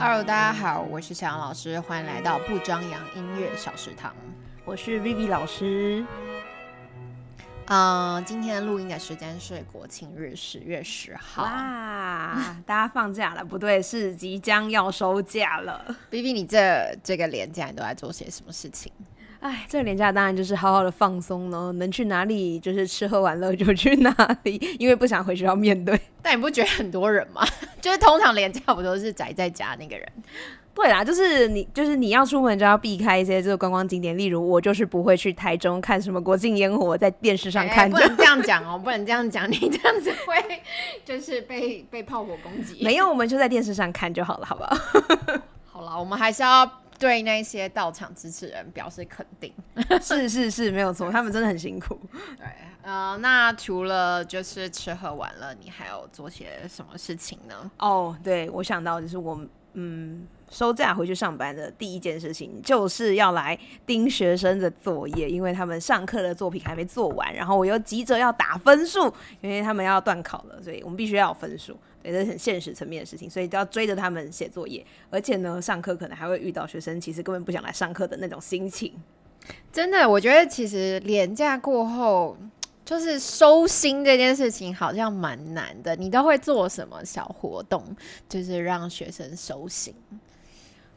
Hello，大家好，我是小杨老师，欢迎来到不张扬音乐小食堂。我是 Vivi 老师。嗯、今天录音的时间是国庆日，十月十号。哇，大家放假了？不对，是即将要收假了。Vivi，你这这个连假你都在做些什么事情？哎，这个年假当然就是好好的放松喽，能去哪里就是吃喝玩乐就去哪里，因为不想回学校面对。但你不觉得很多人吗？就是通常廉价不都是宅在家那个人？对啦，就是你，就是你要出门就要避开一些这个观光景点，例如我就是不会去台中看什么国庆烟火，在电视上哎看就、不能这样讲哦，不能这样讲，你这样子会就是被被炮火攻击。没有，我们就在电视上看就好了，好不好？好了，我们还是要对那些到场支持人表示肯定。是是是，没有错，他们真的很辛苦。对，呃，那除了就是吃喝玩乐，你还有做些什么事情呢？哦，对，我想到就是我嗯收假回去上班的第一件事情，就是要来盯学生的作业，因为他们上课的作品还没做完，然后我又急着要打分数，因为他们要断考了，所以我们必须要有分数。对，这是很现实层面的事情，所以都要追着他们写作业，而且呢，上课可能还会遇到学生其实根本不想来上课的那种心情。真的，我觉得其实廉价过后，就是收心这件事情好像蛮难的。你都会做什么小活动，就是让学生收心？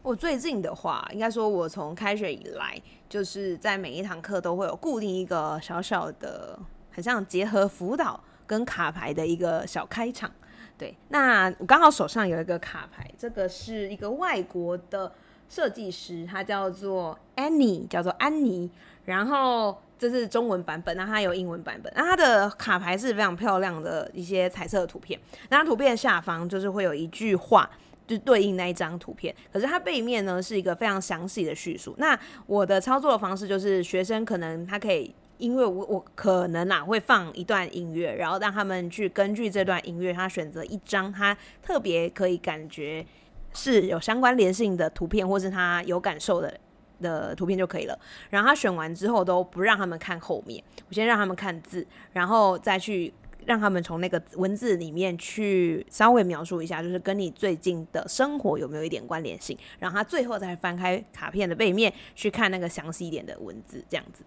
我最近的话，应该说，我从开学以来，就是在每一堂课都会有固定一个小小的，很像结合辅导跟卡牌的一个小开场。对，那我刚好手上有一个卡牌，这个是一个外国的设计师，他叫做 Annie，叫做安妮，然后。这是中文版本，那它有英文版本。那它的卡牌是非常漂亮的一些彩色的图片，那它图片下方就是会有一句话，就对应那一张图片。可是它背面呢是一个非常详细的叙述。那我的操作的方式就是，学生可能他可以，因为我我可能啊会放一段音乐，然后让他们去根据这段音乐，他选择一张他特别可以感觉是有相关联性的图片，或是他有感受的。的图片就可以了，然后他选完之后都不让他们看后面，我先让他们看字，然后再去让他们从那个文字里面去稍微描述一下，就是跟你最近的生活有没有一点关联性，然后他最后再翻开卡片的背面去看那个详细一点的文字，这样子。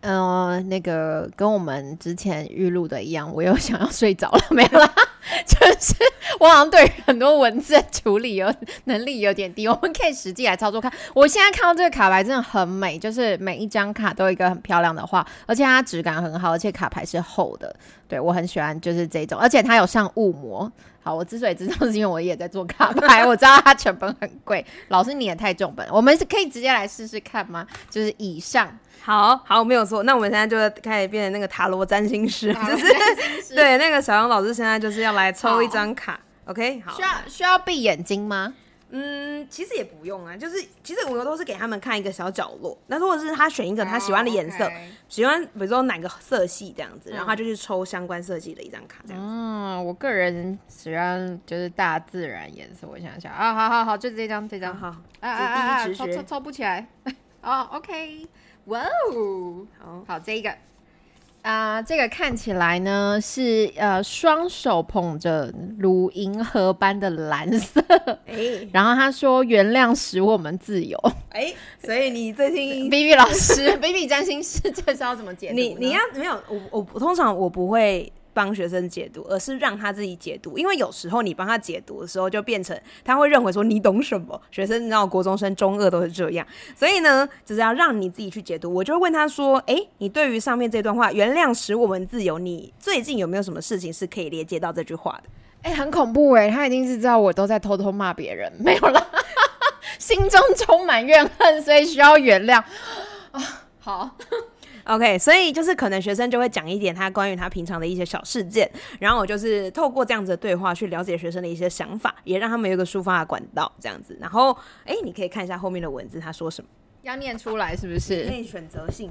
呃，那个跟我们之前预录的一样，我又想要睡着了，没有啦。就是我好像对很多文字的处理有能力有点低，我们可以实际来操作看。我现在看到这个卡牌真的很美，就是每一张卡都有一个很漂亮的画，而且它质感很好，而且卡牌是厚的，对我很喜欢，就是这种，而且它有上雾膜。好，我之所以知道是因为我也在做卡牌，我知道它成本很贵。老师你也太重本了，我们是可以直接来试试看吗？就是以上，好好，没有错。那我们现在就开始变成那个塔罗占星师，就是 对那个小杨老师现在就是要来抽一张卡。OK，好需。要需要闭眼睛吗？嗯，其实也不用啊，就是其实我都是给他们看一个小角落，那如果是他选一个他喜欢的颜色，喜欢比如说哪个色系这样子，然后他就去抽相关设计的一张卡这样子。嗯，我个人喜欢就是大自然颜色。我想想啊，好好好，就这张这张。好，啊这啊抽抽抽不起来。哦，OK，哇哦，好，好这一个。啊、这个看起来呢是呃双手捧着如银河般的蓝色，哎然后他说原谅使我们自由。哎，所以你最近 B B 老师，B B 占星师，这是要怎么解读？你你要没有我我我通常我不会帮学生解读，而是让他自己解读，因为有时候你帮他解读的时候，就变成他会认为说你懂什么。学生你知道，国中生、中二都是这样，所以呢，就是要让你自己去解读。我就问他说：“诶，你对于上面这段话‘原谅使我们自由’，你最近有没有什么事情是可以连接到这句话的？”哎、很恐怖哎、他一定是知道我都在偷偷骂别人，没有啦，心中充满怨恨，所以需要原谅啊。好，OK，所以就是可能学生就会讲一点他关于他平常的一些小事件，然后我就是透过这样子的对话去了解学生的一些想法，也让他们有一个抒发的管道，这样子。然后，哎，你可以看一下后面的文字，他说什么，要念出来是不可是？以选择性。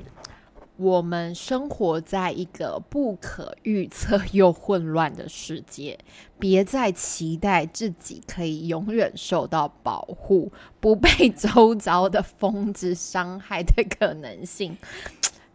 我们生活在一个不可预测又混乱的世界，别再期待自己可以永远受到保护，不被周遭的风之伤害的可能性。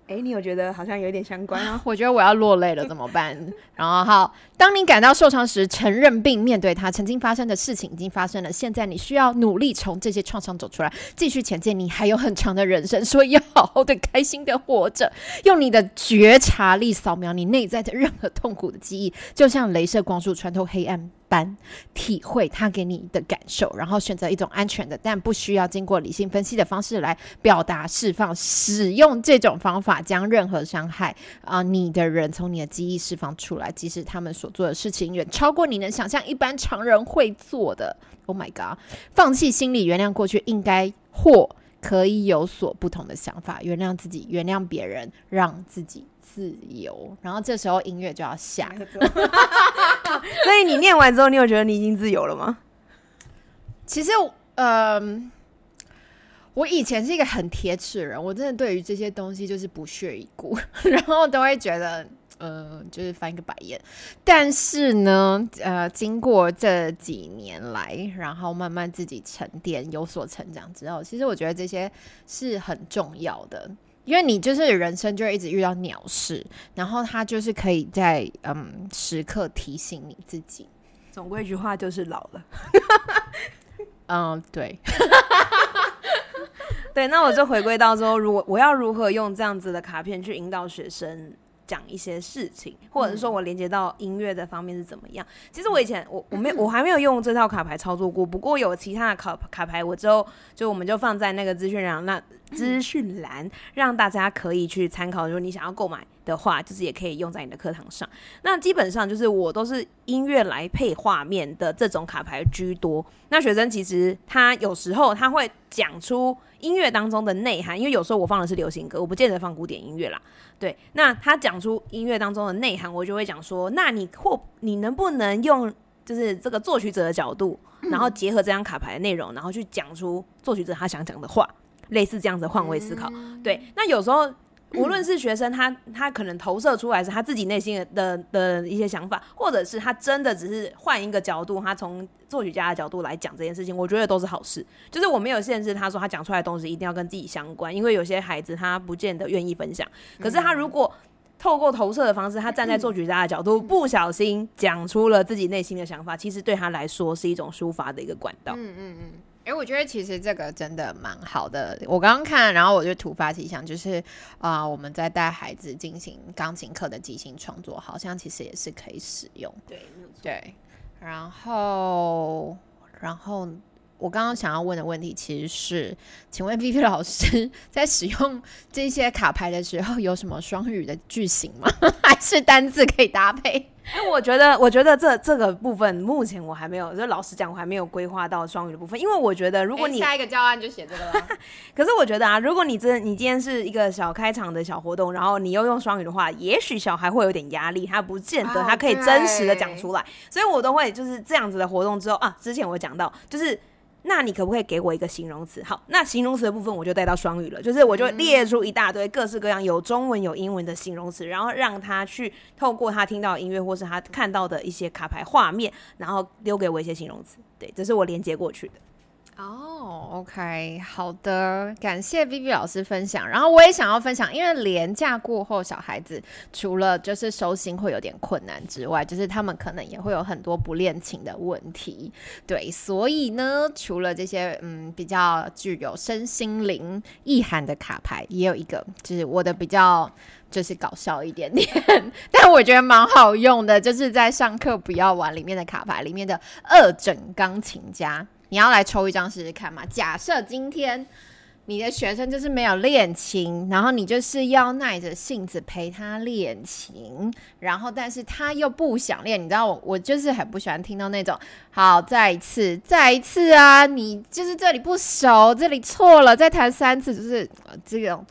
哎，你有觉得好像有点相关啊？我觉得我要落泪了，怎么办？然后好，当你感到受伤时，承认并面对它。曾经发生的事情已经发生了，现在你需要努力从这些创伤走出来，继续前进。你还有很长的人生，所以要好好的、开心的活着。用你的觉察力扫描你内在的任何痛苦的记忆，就像镭射光束穿透黑暗。般体会他给你的感受，然后选择一种安全的，但不需要经过理性分析的方式来表达释放。使用这种方法，将任何伤害啊你的人从你的记忆释放出来，即使他们所做的事情远超过你能想象一般常人会做的。Oh my god！放弃心理，原谅过去，应该或可以有所不同的想法，原谅自己，原谅别人，让自己。自由，然后这时候音乐就要下。所以你念完之后，你有觉得你已经自由了吗？其实，嗯，我以前是一个很铁齿的人，我真的对于这些东西就是不屑一顾，然后都会觉得，呃，就是翻一个白眼。但是呢，呃，经过这几年来，然后慢慢自己沉淀、有所成长之后，其实我觉得这些是很重要的。因为你就是人生就会一直遇到鸟事，然后他就是可以在嗯时刻提醒你自己。总归一句话就是老了。嗯，对，对。那我就回归到说，如果我要如何用这样子的卡片去引导学生。讲一些事情，或者是说我连接到音乐的方面是怎么样？其实我以前我我没 我还没有用这套卡牌操作过，不过有其他的卡卡牌，我之后就我们就放在那个资讯栏那资讯栏，让大家可以去参考。如果你想要购买的话，就是也可以用在你的课堂上。那基本上就是我都是音乐来配画面的这种卡牌居多。那学生其实他有时候他会讲出音乐当中的内涵，因为有时候我放的是流行歌，我不见得放古典音乐啦。对，那他讲出音乐当中的内涵，我就会讲说，那你或你能不能用就是这个作曲者的角度，然后结合这张卡牌的内容，然后去讲出作曲者他想讲的话，类似这样子换位思考。对，那有时候。无论是学生，他他可能投射出来是他自己内心的的一些想法，或者是他真的只是换一个角度，他从作曲家的角度来讲这件事情，我觉得都是好事。就是我没有限制他说他讲出来的东西一定要跟自己相关，因为有些孩子他不见得愿意分享。可是他如果透过投射的方式，他站在作曲家的角度，不小心讲出了自己内心的想法，其实对他来说是一种抒发的一个管道。嗯嗯嗯。哎，我觉得其实这个真的蛮好的。我刚刚看，然后我就突发奇想，就是啊，我们在带孩子进行钢琴课的即兴创作，好像其实也是可以使用。对，对。然后，然后我刚刚想要问的问题其实是，请问 Vivi 老师在使用这些卡牌的时候，有什么双语的句型吗？还是单字可以搭配？因为我觉得，我觉得这这个部分目前我还没有，就老实讲，我还没有规划到双语的部分。因为我觉得，如果你下一个教案就写这个了。可是我觉得啊，如果你真你今天是一个小开场的小活动，然后你又用双语的话，也许小孩会有点压力，他不见得他可以真实的讲出来。所以我都会就是这样子的活动之后啊，之前我讲到就是。那你可不可以给我一个形容词？好，那形容词的部分我就带到双语了，就是我就列出一大堆各式各样有中文有英文的形容词，然后让他去透过他听到音乐或是他看到的一些卡牌画面，然后丢给我一些形容词。对，这是我连接过去的。哦，OK，好的，感谢 B B 老师分享。然后我也想要分享，因为廉假过后，小孩子除了就是收心会有点困难之外，就是他们可能也会有很多不练琴的问题。对，所以呢，除了这些嗯比较具有身心灵意涵的卡牌，也有一个就是我的比较就是搞笑一点点，但我觉得蛮好用的，就是在上课不要玩里面的卡牌里面的二整钢琴家。你要来抽一张试试看嘛？假设今天你的学生就是没有练琴，然后你就是要耐着性子陪他练琴，然后但是他又不想练，你知道我我就是很不喜欢听到那种好再一次再一次啊，你就是这里不熟，这里错了，再弹三次，就是这种。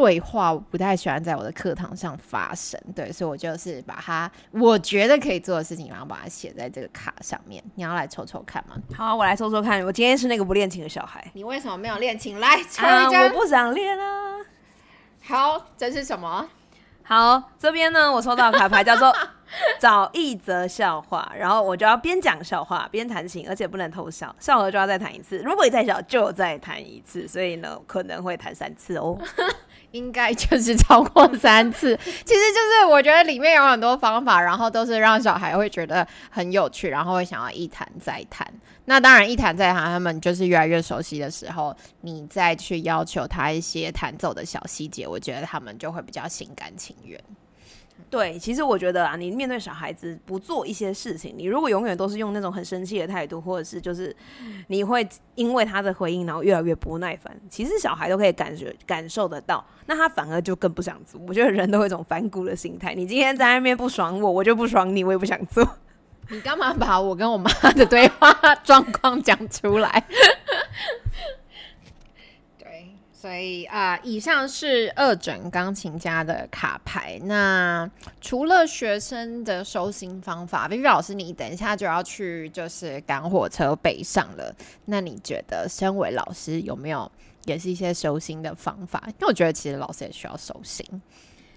对话我不太喜欢在我的课堂上发生，对，所以我就是把它我觉得可以做的事情，然后把它写在这个卡上面。你要来抽抽看吗？好，我来抽抽看。我今天是那个不练琴的小孩，你为什么没有练琴？来抽一张。我不想练啊。好，这是什么？好，这边呢，我抽到卡牌叫做 找一则笑话，然后我就要边讲笑话边弹琴，而且不能偷笑，笑了就要再弹一次。如果你再笑，就再弹一次。所以呢，可能会弹三次哦。应该就是超过三次。其实就是我觉得里面有很多方法，然后都是让小孩会觉得很有趣，然后会想要一弹再弹。那当然一弹再弹，他们就是越来越熟悉的时候，你再去要求他一些弹奏的小细节，我觉得他们就会比较心甘情愿。对，其实我觉得啊，你面对小孩子不做一些事情，你如果永远都是用那种很生气的态度，或者是就是你会因为他的回应，然后越来越不耐烦，其实小孩都可以感觉感受得到，那他反而就更不想做。我觉得人都有一种反骨的心态，你今天在那边不爽我，我就不爽你，我也不想做。你干嘛把我跟我妈的对话 状况讲出来？所以啊，以上是二诊钢琴家的卡牌。那除了学生的收心方法，，Vivi 老师，你等一下就要去就是赶火车北上了。那你觉得身为老师有没有也是一些收心的方法？因为我觉得其实老师也需要收心，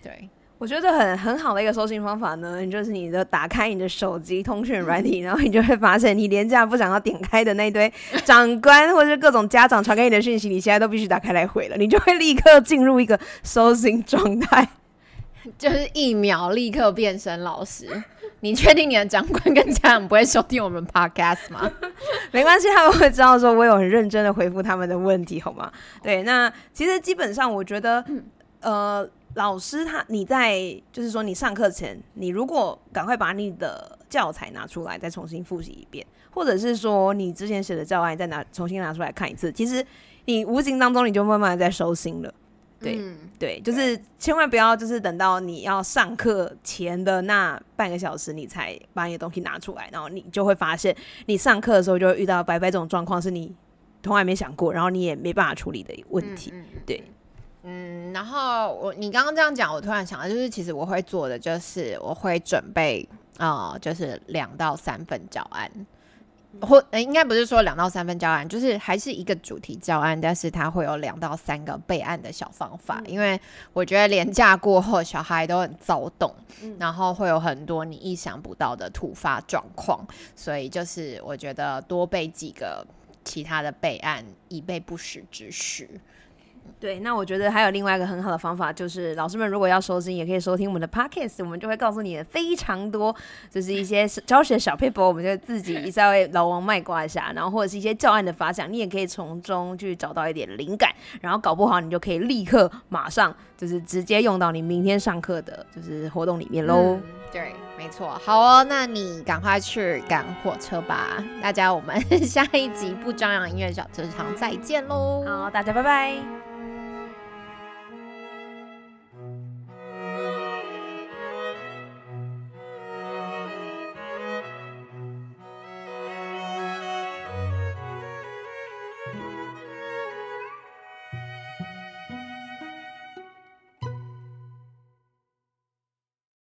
对。我觉得很很好的一个收信方法呢，就是你的打开你的手机通讯软体，然后你就会发现你廉价不想要点开的那堆长官或者是各种家长传给你的讯息，你现在都必须打开来回了，你就会立刻进入一个收信状态，就是一秒立刻变身老师。你确定你的长官跟家长不会收听我们 podcast 吗？没关系，他们会知道说我有很认真的回复他们的问题，好吗？对，那其实基本上我觉得，呃。老师他，你在就是说，你上课前，你如果赶快把你的教材拿出来，再重新复习一遍，或者是说你之前写的教案再拿重新拿出来看一次，其实你无形当中你就慢慢在收心了。对对，就是千万不要就是等到你要上课前的那半个小时，你才把你的东西拿出来，然后你就会发现，你上课的时候就会遇到白白这种状况，是你从来没想过，然后你也没办法处理的问题。对。嗯，然后我你刚刚这样讲，我突然想到，就是其实我会做的就是我会准备啊，就是两到三份教案，或应该不是说两到三份教案，就是还是一个主题教案，但是它会有两到三个备案的小方法，因为我觉得廉假过后小孩都很躁动，然后会有很多你意想不到的突发状况，所以就是我觉得多备几个其他的备案，以备不时之需。对，那我觉得还有另外一个很好的方法，就是老师们如果要收心，也可以收听我们的 podcast，我们就会告诉你非常多，就是一些教学小 paper，我们就自己 再为老王卖瓜一下，然后或者是一些教案的发想，你也可以从中去找到一点灵感，然后搞不好你就可以立刻马上就是直接用到你明天上课的就是活动里面喽。对，没错，好哦，那你赶快去赶火车吧，大家，我们 下一集不张扬音乐小职场再见喽，好，大家拜拜。